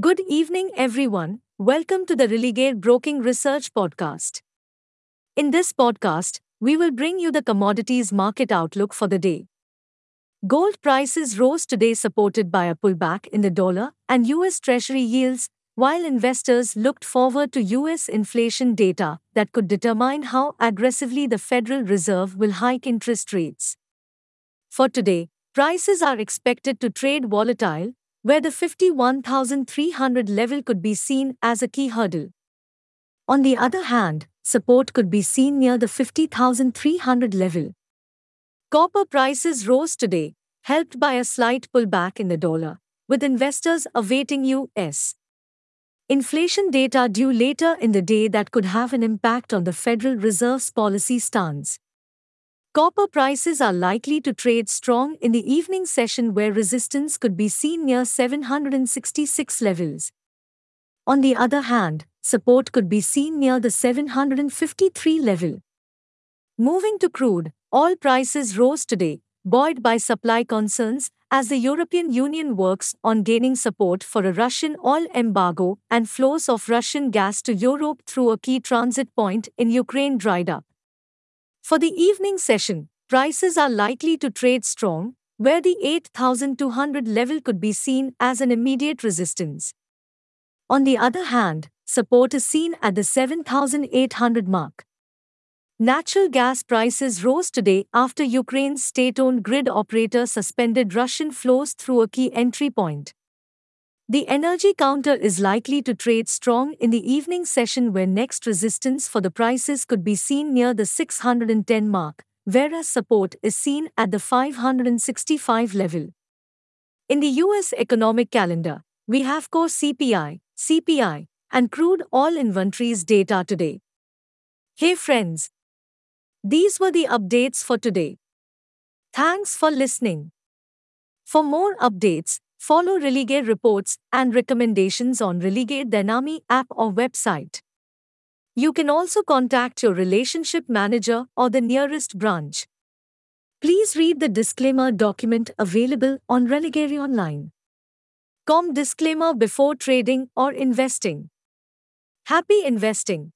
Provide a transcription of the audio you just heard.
Good evening, everyone. Welcome to the Religare Broking Research Podcast. In this podcast, we will bring you the commodities market outlook for the day. Gold prices rose today, supported by a pullback in the dollar and US Treasury yields, while investors looked forward to US inflation data that could determine how aggressively the Federal Reserve will hike interest rates. For today, prices are expected to trade volatile, where the 51,300 level could be seen as a key hurdle. On the other hand, support could be seen near the 50,300 level. Copper prices rose today, helped by a slight pullback in the dollar, with investors awaiting US inflation data due later in the day that could have an impact on the Federal Reserve's policy stance. Copper prices are likely to trade strong in the evening session where resistance could be seen near 766 levels. On the other hand, support could be seen near the 753 level. Moving to crude, oil prices rose today, buoyed by supply concerns as the European Union works on gaining support for a Russian oil embargo and flows of Russian gas to Europe through a key transit point in Ukraine dried up. For the evening session, prices are likely to trade strong, where the 8,200 level could be seen as an immediate resistance. On the other hand, support is seen at the 7,800 mark. Natural gas prices rose today after Ukraine's state owned grid operator suspended Russian flows through a key entry point. The energy counter is likely to trade strong in the evening session where next resistance for the prices could be seen near the 610 mark, whereas support is seen at the 565 level. In the US economic calendar, we have core CPI, CPI, and crude oil inventories data today. Hey friends! These were the updates for today. Thanks for listening. For more updates, Follow Religare reports and recommendations on Religare Dynami app or website. You can also contact your relationship manager or the nearest branch. Please read the disclaimer document available on Religare Online. Com disclaimer before trading or investing. Happy investing.